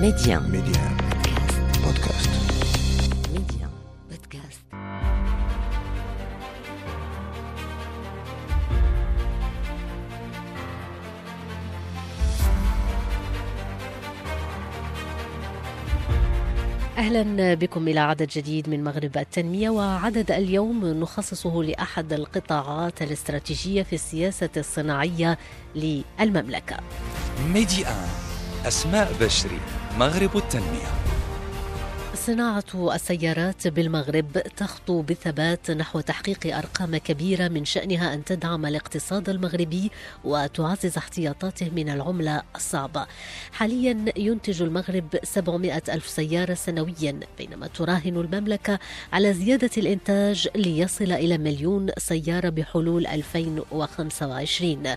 ميديان ميديان بودكاست ميديان بودكاست أهلا بكم إلى عدد جديد من مغرب التنمية وعدد اليوم نخصصه لأحد القطاعات الاستراتيجية في السياسة الصناعية للمملكة. ميدي آن أسماء بشري. مغرب التنمية. صناعة السيارات بالمغرب تخطو بثبات نحو تحقيق أرقام كبيرة من شأنها أن تدعم الاقتصاد المغربي وتعزز احتياطاته من العملة الصعبة. حاليا ينتج المغرب 700 ألف سيارة سنويا بينما تراهن المملكة على زيادة الإنتاج ليصل إلى مليون سيارة بحلول 2025 من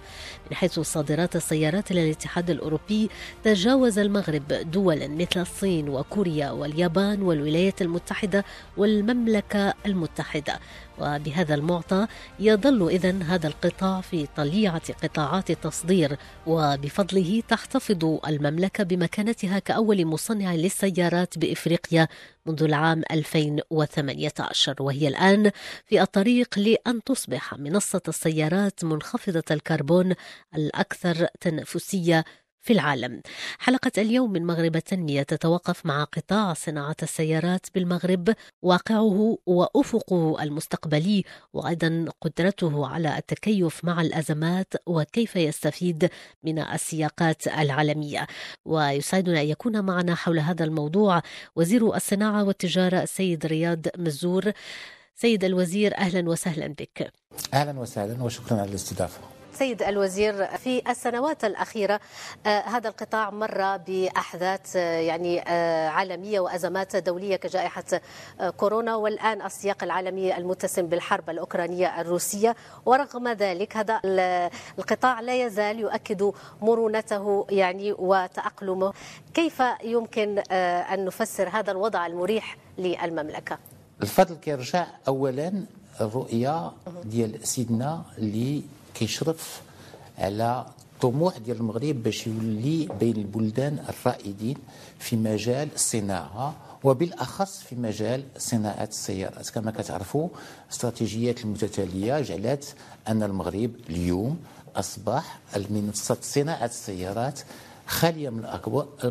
حيث صادرات السيارات إلى الاتحاد الأوروبي تجاوز المغرب دولا مثل الصين وكوريا واليابان والولايات المتحدة والمملكة المتحدة. وبهذا المعطى يظل إذن هذا القطاع في طليعة قطاعات التصدير. وبفضله تحتفظ المملكة بمكانتها كأول مصنع للسيارات بإفريقيا منذ العام 2018 وهي الآن في الطريق لأن تصبح منصة السيارات منخفضة الكربون الأكثر تنافسية في العالم. حلقة اليوم من مغرب التنمية تتوقف مع قطاع صناعة السيارات بالمغرب واقعه وأفقه المستقبلي وأيضا قدرته على التكيف مع الأزمات وكيف يستفيد من السياقات العالمية. ويسعدنا أن يكون معنا حول هذا الموضوع وزير الصناعة والتجارة السيد رياض مزور. سيد الوزير أهلا وسهلا بك. أهلا وسهلا وشكرا على الاستضافة سيد الوزير في السنوات الأخيرة آه، هذا القطاع مر بأحداث آه، يعني آه، عالمية وأزمات دولية كجائحة كورونا. والآن السياق العالمي المتسم بالحرب الأوكرانية الروسية. ورغم ذلك هذا ال- القطاع لا يزال يؤكد مرونته يعني وتأقلمه. كيف يمكن أن نفسر هذا الوضع المريح للمملكة؟ الفضل كيرجع اولا الرؤية ديال سيدنا اللي كيشرف على الطموح ديال المغرب باش يولي بين البلدان الرائدين في مجال الصناعة وبالأخص في مجال صناعة السيارات. كما كتعرفوا استراتيجيات المتتالية جعلت أن المغرب اليوم أصبح المنصة صناعة السيارات خالية من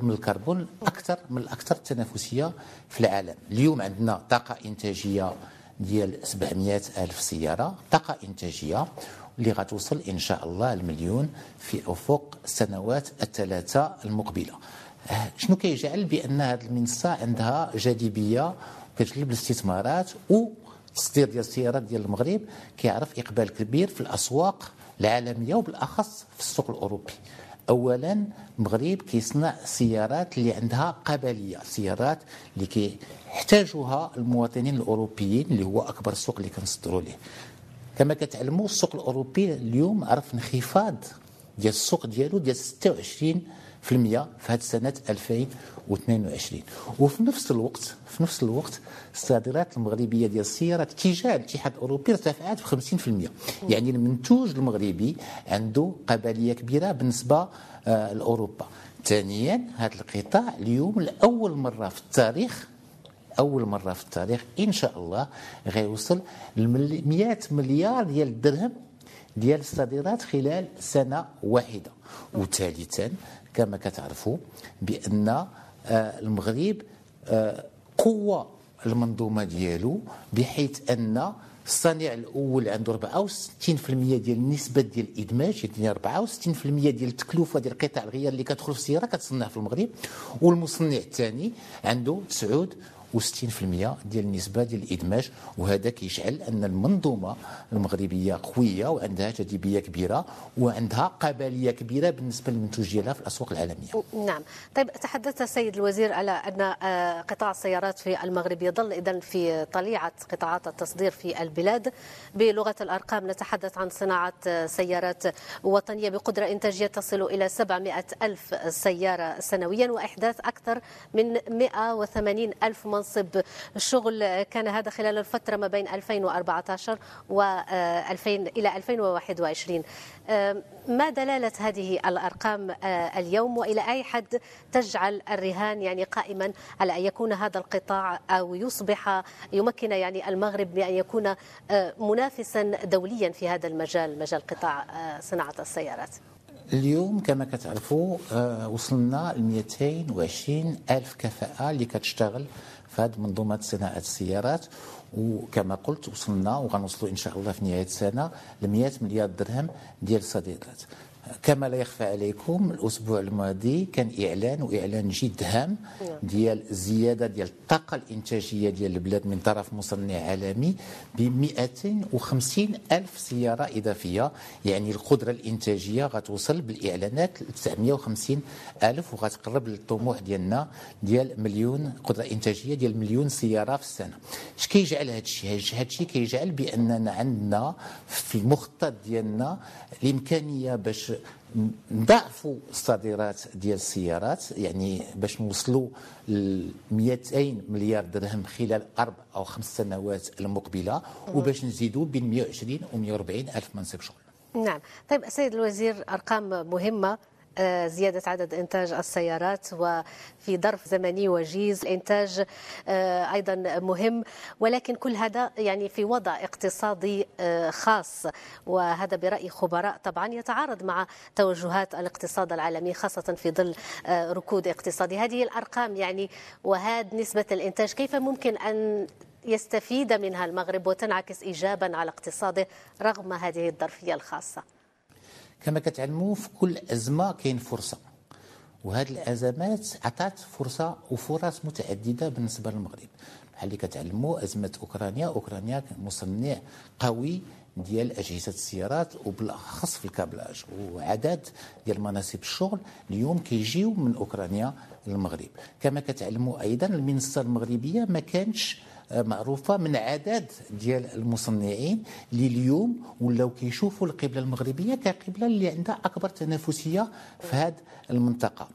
من الكربون أكثر من الأكثر تنافسية في العالم. اليوم عندنا طاقة إنتاجية ديال 700 ألف سيارة طاقة إنتاجية اللي غتوصل إن شاء الله المليون في أفق السنوات الثلاثة المقبلة. آه، شنو كيجعل بأن هذه المنصة عندها جاذبية كتجلب الاستثمارات والتصدير ديال السيارات ديال المغرب كيعرف إقبال كبير في الأسواق العالمية وبالأخص في السوق الأوروبي؟ اولا المغرب كيصنع سيارات اللي عندها قابلية سيارات اللي كيحتاجوها المواطنين الأوروبيين اللي هو أكبر سوق اللي كنصدروا ليه. كما كتعلموا السوق الأوروبي اليوم عرف انخفاض ديال السوق ديالو ديال 26% في هذه السنة 2022 وفي نفس الوقت في نفس الوقت الصادرات المغربية ديال السيارات تجاه الاتحاد الأوروبي ارتفعت ب 50% يعني المنتوج المغربي عنده قابلية كبيرة بالنسبة آه، لأوروبا. ثانيا هذا القطاع اليوم لأول مرة في التاريخ أول مرة في التاريخ إن شاء الله غيوصل ل 100 مليار ديال الدرهم ديال الصادرات خلال سنة واحدة. وثالثا كما كتعرفوا بأن آه، المغرب آه، قوة المنظومة ديالو بحيث أن الصانع الأول عنده 64% ديال النسبة ديال الإدماج يعني 64% ديال التكلفة ديال قطع الغيار اللي كتدخل في السياره كتصنع في المغرب والمصنع الثاني عنده 9 و60% ديال النسبة ديال الإدماج وهذا كيجعل أن المنظومة المغربية قوية وعندها جاذبيه كبيرة وعندها قابلية كبيرة بالنسبة للمنتوج ديالها في الأسواق العالمية. نعم طيب تحدث السيد الوزير على أن آه، قطاع السيارات في المغرب يظل إذن في طليعة قطاعات التصدير في البلاد بلغة الأرقام نتحدث عن صناعة آه، سيارات وطنية بقدرة إنتاجية تصل إلى 700 ألف سيارة سنويا وإحداث أكثر من 180 ألف منصب شغل كان هذا خلال الفترة ما بين 2014 و 2000 إلى 2021 ما دلالة هذه الأرقام اليوم وإلى أي حد تجعل الرهان يعني قائما على أن يكون هذا القطاع أو يصبح يمكن يعني المغرب بأن يكون منافسا دوليا في هذا المجال مجال قطاع صناعة السيارات؟ اليوم كما كتعرفوا آه، وصلنا ل 220 ألف كفاءة اللي كتشتغل في هذه منظومة صناعة السيارات. وكما قلت وصلنا وغنوصلوا إن شاء الله في نهاية السنة ل 100 مليار درهم ديال الصادرات. كما لا يخفى عليكم الأسبوع الماضي كان إعلان وإعلان جد هام ديال زيادة ديال الطاقة الإنتاجية ديال البلاد من طرف مصنع عالمي ب 250 ألف سيارة إضافية. يعني القدرة الإنتاجية غتوصل بالإعلانات ل 950 ألف وغتقرب للطموح ديالنا ديال مليون قدرة إنتاجية ديال مليون سيارة في السنة. اش كيجعل هذا الشيء؟ هذا الشيء كيجعل بأننا عندنا في المخطط ديالنا الإمكانية باش نضاعفوا الصادرات ديال السيارات يعني باش نوصلوا ل 200 مليار درهم خلال أربع أو خمس سنوات المقبلة وباش نزيدوا بين 120 و 140 ألف منصب شغل. نعم، طيب السيد الوزير أرقام مهمة. زيادة عدد إنتاج السيارات وفي ظرف زمني وجيز الإنتاج آه، أيضا مهم. ولكن كل هذا يعني في وضع اقتصادي آه، خاص. وهذا برأي خبراء طبعا يتعارض مع توجهات الاقتصاد العالمي خاصة في ظل ركود اقتصادي. هذه الأرقام يعني وهذه نسبة الإنتاج كيف ممكن أن يستفيد منها المغرب وتنعكس إيجابا على اقتصاده رغم هذه الظرفية الخاصة؟ كما كتعلموا في كل أزمة كاين فرصة. وهذه الأزمات عطات فرصة وفرص متعددة بالنسبة للمغرب. بحال اللي كتعلموا أزمة أوكرانيا أوكرانيا مصنع قوي ديال أجهزة السيارات وبالأخص في الكابلاج وعدد ديال مناصب الشغل اليوم كيجيو من أوكرانيا للمغرب. كما كتعلموا أيضا المنصة المغربية ما كانش معروفة من عدد ديال المصنعين اللي اليوم ولاو كيشوفوا القبلة المغربية كقبلة اللي عندها أكبر تنافسية في هذه المنطقة.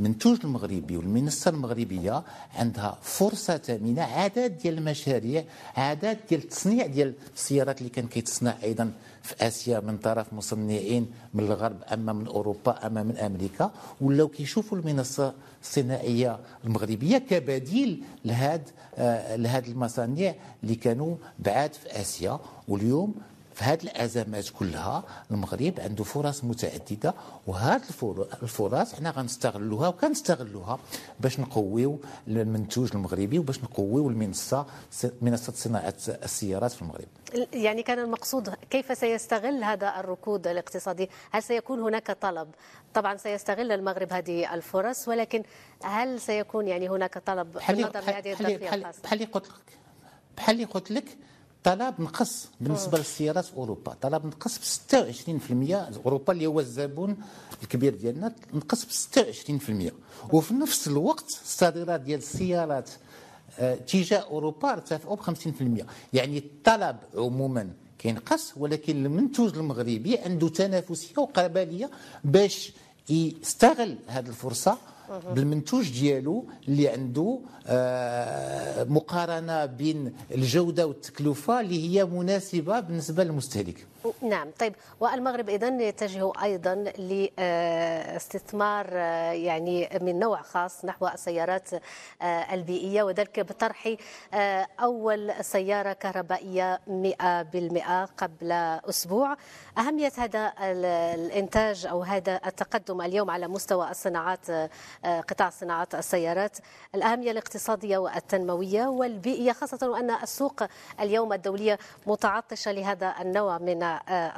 المنتوج المغربي والمنصة المغربية عندها فرصة ثمينه عدد ديال المشاريع عدد ديال التصنيع ديال السيارات اللي كان كيتصنع أيضا في آسيا من طرف مصنعين من الغرب أما من أوروبا أما من أمريكا. ولاو كيشوفوا المنصة الصناعية المغربية كبديل لهاد آه لهاد المصانع اللي كانوا بعاد في آسيا. واليوم في هذه الازمات كلها المغرب عنده فرص متعددة وهذه الفرص حنا غنستغلوها وكنستغلوها باش نقويو المنتوج المغربي وباش نقويو المنصة منصة صناعة السيارات في المغرب. يعني كان المقصود كيف سيستغل هذا الركود الاقتصادي؟ هل سيكون هناك طلب؟ طبعا سيستغل المغرب هذه الفرص ولكن هل سيكون يعني هناك طلب بالنظر لهذه الظرفيه الخاصة؟ بحال اللي قلت لك بحال اللي قلت لك طلب نقص بالنسبة للسيارات في أوروبا. طلب نقص ب 26% اوروبا اللي هو الزبون الكبير ديالنا نقص ب 26% وفي نفس الوقت الصادرات ديال السيارات آه، تجاه أوروبا ارتفعوا ب 50% يعني الطلب عموما كينقص ولكن المنتوج المغربي عنده تنافسية وقابلية باش يستغل هذه الفرصة. بالمنتوج ديالو اللي عنده آه، مقارنة بين الجودة والتكلفة اللي هي مناسبة بالنسبة للمستهلك. نعم. طيب والمغرب إذا يتجه أيضا لاستثمار آه، يعني من نوع خاص نحو السيارات آه، البيئية وذلك بطرح أول سيارة كهربائية 100% قبل أسبوع. أهمية هذا الإنتاج أو هذا التقدم اليوم على مستوى الصناعات قطاع صناعة السيارات الأهمية الاقتصادية والتنموية والبيئية خاصة وأن السوق اليوم الدولية متعطشة لهذا النوع من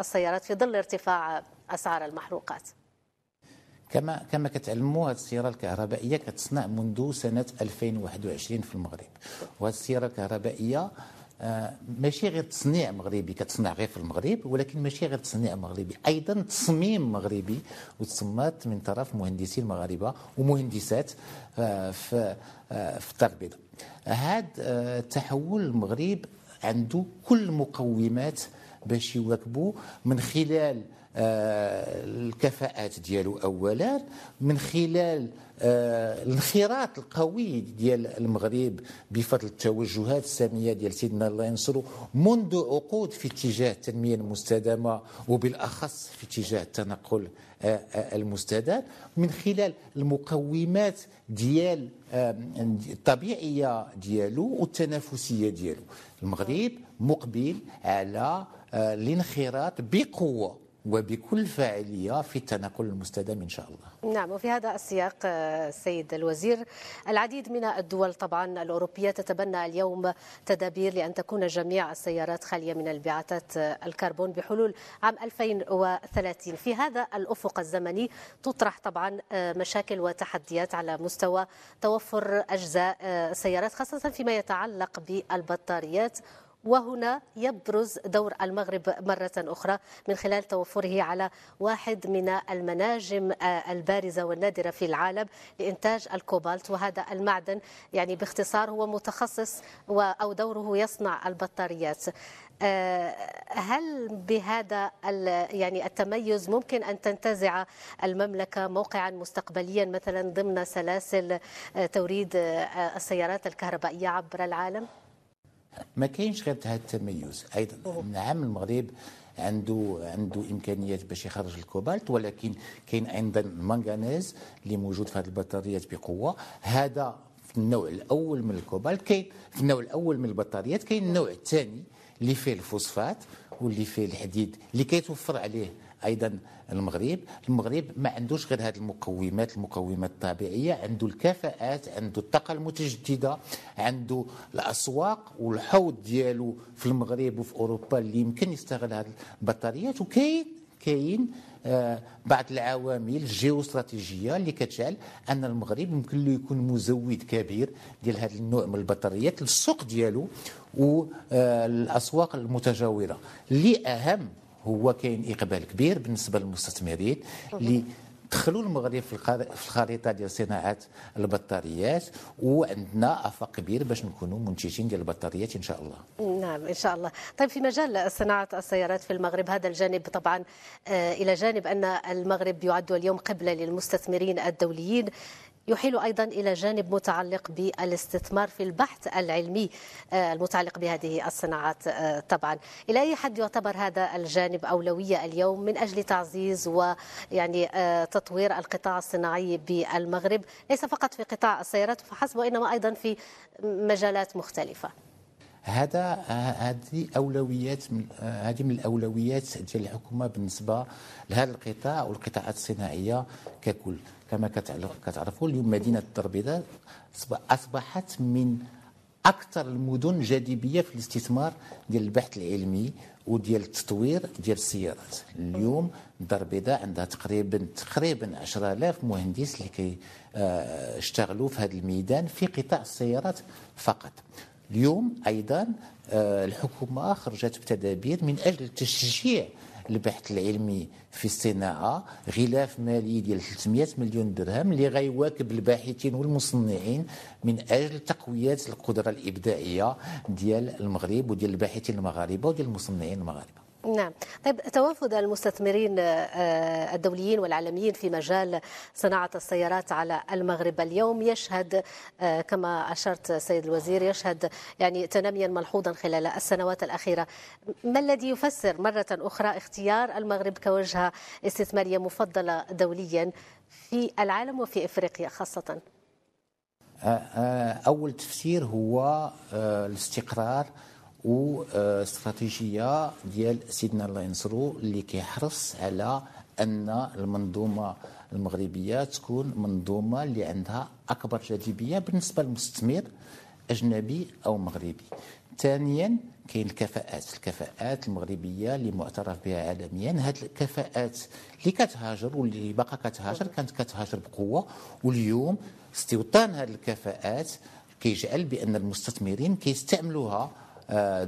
السيارات في ظل ارتفاع أسعار المحروقات. كما كما كتعلموا هذه السيارة الكهربائية كتصنع منذ سنة 2021 في المغرب وهذه السيارة الكهربائية آه، ماشي غير تصنيع مغربي كتصنع غير في المغرب ولكن ماشي غير تصنيع مغربي. أيضا تصميم مغربي وتصممت من طرف مهندسين مغاربه ومهندسات آه، في آه، في الدار البيضاء هذا التحول المغرب عنده كل مقومات باش يواكبوا من خلال آه، الكفاءات ديالو اولا من خلال آه، الانخراط القوي ديال المغرب بفضل التوجهات السامية ديال سيدنا الله ينصرو منذ عقود في اتجاه التنمية المستدامة وبالأخص في اتجاه التنقل آه، آه، المستدام من خلال المقومات ديال آه، الطبيعية ديالو والتنافسية ديالو. المغرب مقبل على آه، الانخراط بقوة. وبكل فاعلية في التنقل المستدام إن شاء الله. نعم وفي هذا السياق آه، سيد الوزير العديد من الدول طبعا الأوروبية تتبنى اليوم تدابير لأن تكون جميع السيارات خالية من الانبعاثات آه، الكربون بحلول عام 2030 في هذا الأفق الزمني تطرح طبعا آه، مشاكل وتحديات على مستوى توفر أجزاء آه، السيارات خاصة فيما يتعلق بالبطاريات وهنا يبرز دور المغرب مرة أخرى من خلال توفره على واحد من المناجم آه، البارزة والنادرة في العالم لإنتاج الكوبالت وهذا المعدن يعني باختصار هو متخصص أو دوره يصنع البطاريات آه، هل بهذا يعني التميز ممكن أن تنتزع المملكة موقعا مستقبليا مثلا ضمن سلاسل آه، توريد السيارات الكهربائية عبر العالم؟ ما كاينش غير هذا التميز. أيضا نعم المغرب عنده عنده إمكانيات باش يخرج الكوبالت ولكن كاين أيضا المنغنيز اللي موجود في هذه البطاريات بقوة. هذا في النوع الأول من الكوبالت كاين في النوع الأول من البطاريات كاين النوع الثاني اللي فيه الفوسفات واللي فيه الحديد اللي كيتوفر عليه أيضا المغرب. المغرب ما عندوش غير هذه المقومات المقومات الطبيعية. عنده الكفاءات عنده الطاقة المتجددة عنده الأسواق والحوض ديالو في المغرب وفي أوروبا اللي يمكن يستغل هذه البطاريات. وكاين كاين آه، بعض العوامل الجيوستراتيجيه اللي كتجعل أن المغرب يمكن له يكون مزود كبير ديال هذا النوع من البطاريات للسوق ديالو والاسواق المتجاورة. اللي أهم هو كاين إقبال كبير بالنسبة للمستثمرين اللي دخلوا المغرب في الخريطة ديال صناعة البطاريات وعندنا آفاق كبير باش نكونوا منتجين ديال البطاريات إن شاء الله. نعم إن شاء الله. طيب في مجال صناعة السيارات في المغرب هذا الجانب طبعا آه، إلى جانب أن المغرب يعد اليوم قبلة للمستثمرين الدوليين. يحيل أيضا إلى جانب متعلق بالاستثمار في البحث العلمي آه، المتعلق بهذه الصناعات آه، طبعا. إلى أي حد يعتبر هذا الجانب أولوية اليوم من أجل تعزيز ويعني آه، تطوير القطاع الصناعي بالمغرب؟ ليس فقط في قطاع السيارات فحسب وإنما أيضا في مجالات مختلفة. هذا هذه أولويات هذه من الأولويات ديال الحكومة بالنسبة لهذا القطاع والقطاعات الصناعية ككل. كما كتعرف- كتعرفوا اليوم مدينة الدار أصبحت من أكثر المدن جاذبية في الاستثمار ديال البحث العلمي وديال التطوير ديال السيارات. اليوم الدار البيضاء عندها تقريبا تقريبا 10000 مهندس اللي كي آه، في هذا الميدان في قطاع السيارات فقط. اليوم أيضا آه، الحكومة خرجت بتدابير من أجل تشجيع البحث العلمي في الصناعة غلاف مالي ديال 300 مليون درهم اللي غيواكب الباحثين والمصنعين من أجل تقوية القدرة الإبداعية ديال المغرب وديال الباحثين المغاربة وديال المصنعين المغاربة. نعم. طيب توافد المستثمرين آه، الدوليين والعالميين في مجال صناعة السيارات على المغرب اليوم. يشهد آه، كما أشرت سيد الوزير يشهد يعني تناميا ملحوظا خلال السنوات الأخيرة. ما الذي يفسر مرة أخرى اختيار المغرب كوجهة استثمارية مفضلة دوليا في العالم وفي إفريقيا خاصة؟ آه، آه، أول تفسير هو آه، الاستقرار واستراتيجيه ديال سيدنا الله ينصرو اللي كيحرص على أن المنظومة المغربية تكون منظومة اللي عندها أكبر جاذبية بالنسبة للمستثمر أجنبي أو مغربي. ثانيا كاين الكفاءات. الكفاءات المغربية اللي معترف بها عالميا. هذه الكفاءات اللي كتهاجر واللي باقا كتهاجر كانت كتهاجر بقوة. واليوم استوطان هذه الكفاءات كيجعل بأن المستثمرين كيستعملوها آه،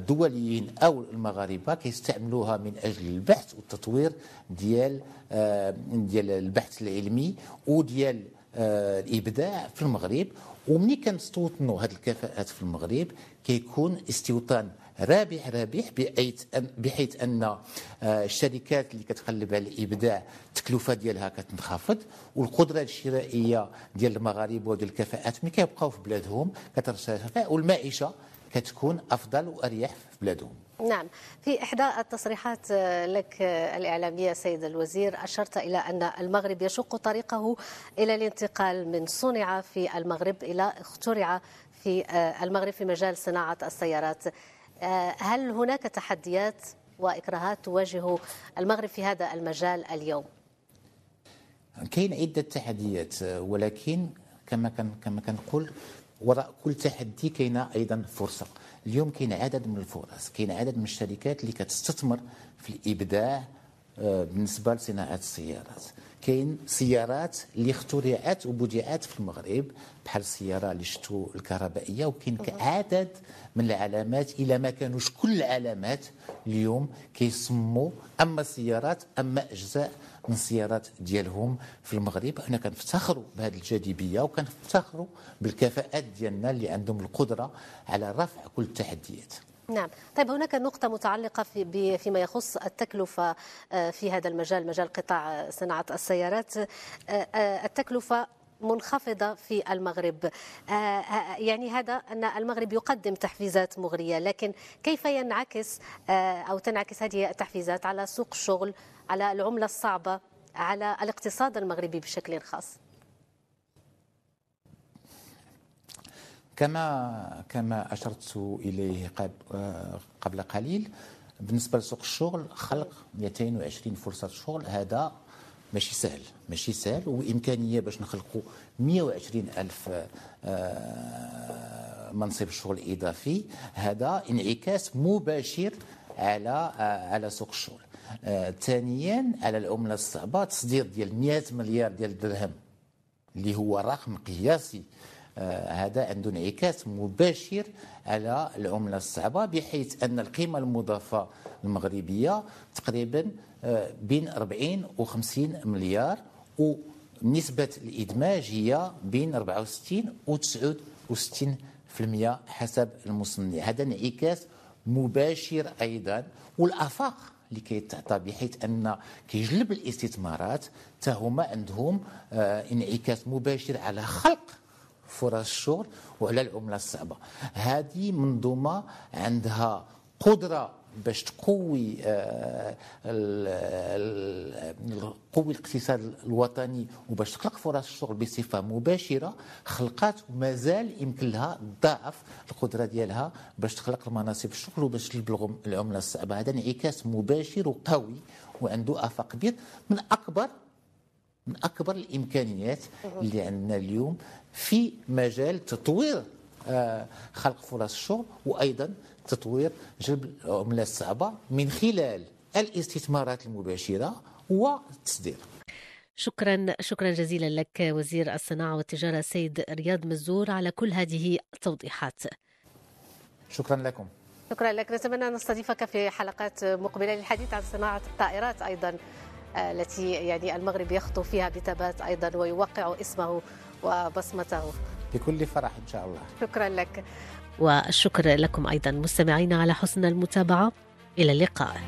دوليين أو المغاربة كيستعملوها من أجل البحث والتطوير ديال آه، ديال البحث العلمي وديال آه، الإبداع في المغرب. ومني كنستوطنوا هذه الكفاءات في المغرب كيكون استوطان رابح رابح بحيث بحيث أن آه، الشركات اللي كتقلب على الإبداع التكلفة ديالها كتنخفض والقدرة الشرائية ديال المغاربة وديال الكفاءات ملي كيبقاو في بلادهم كترتفع والمعيشة كتكون أفضل وأريح في بلادهم. نعم. في إحدى التصريحات لك الإعلامية سيد الوزير أشرت إلى أن المغرب يشق طريقه إلى الانتقال من صنع في المغرب إلى اخترع في المغرب في مجال صناعة السيارات. هل هناك تحديات وإكراهات تواجه المغرب في هذا المجال اليوم؟ كاين عدة تحديات ولكن كما كان كما كنقول وراء كل تحدي كاينة أيضا فرصة. اليوم كاين عدد من الفرص كاين عدد من الشركات اللي كتستثمر في الإبداع آه، بالنسبة لصناعة السيارات. كاين سيارات اللي اخترعت وبدعات في المغرب بحال السيارة اللي شفتوا الكهربائية وكاين عدد من العلامات إلى ما كانوش كل العلامات اليوم كيصموا أما السيارات أما أجزاء من السيارات ديالهم في المغرب. حنا كنفتخروا بهذه الجاذبية وكنفتخروا بالكفاءات ديالنا اللي عندهم القدرة على رفع كل التحديات. نعم. طيب هناك نقطة متعلقة في فيما يخص التكلفة آه، في هذا المجال مجال قطاع صناعة السيارات. آه، آه، التكلفة منخفضة في المغرب. يعني هذا أن المغرب يقدم تحفيزات مغرية لكن كيف ينعكس أو تنعكس هذه التحفيزات على سوق الشغل على العملة الصعبة على الاقتصاد المغربي بشكل خاص؟ كما كما أشرت إليه قبل قليل بالنسبة لسوق الشغل خلق 220 فرصة شغل هذا ماشي سهل ماشي سهل وإمكانية باش نخلقوا 120 ألف آه، منصب شغل إضافي. هذا انعكاس مباشر على آه، على سوق الشغل. آه، ثانيا على العملة الصعبة تصدير ديال 100 مليار ديال الدرهم اللي هو رقم قياسي. هذا عنده انعكاس مباشر على العملة الصعبة بحيث أن القيمة المضافة المغربية تقريبا بين 40 و 50 مليار ونسبة الإدماج هي بين 64 و 69% حسب المصنع. هذا انعكاس مباشر أيضا والآفاق اللي كيتعطى بحيث أن كيجلب الاستثمارات حتى هما عندهم آه انعكاس مباشر على خلق فرص الشغل وعلى العملة الصعبة. هذه منظومة عندها قدرة باش تقوي آه، قوي الاقتصاد الوطني وباش تخلق فرص الشغل بصفة مباشرة خلقات ومازال يمكن لها تضاعف القدرة ديالها باش تخلق المناصب الشغل وباش تجلب العملة الصعبة. هذا انعكاس مباشر وقوي وعنده آفاق كبير من أكبر من أكبر الإمكانيات اللي عندنا اليوم في مجال تطوير آه، خلق فرص الشغل وأيضا تطوير جلب العملة الصعبة من خلال الاستثمارات المباشرة والتصدير. شكرا شكرا جزيلا لك وزير الصناعة والتجارة السيد رياض مزور على كل هذه التوضيحات. شكرا لكم. شكرا لك نتمنى أن نستضيفك في حلقات مقبلة للحديث عن صناعة الطائرات أيضا آه، التي يعني المغرب يخطو فيها بثبات أيضا ويوقع اسمه وبصمته بكل فرح إن شاء الله شكرا لك والشكر لكم أيضا مستمعينا على حسن المتابعة. إلى اللقاء.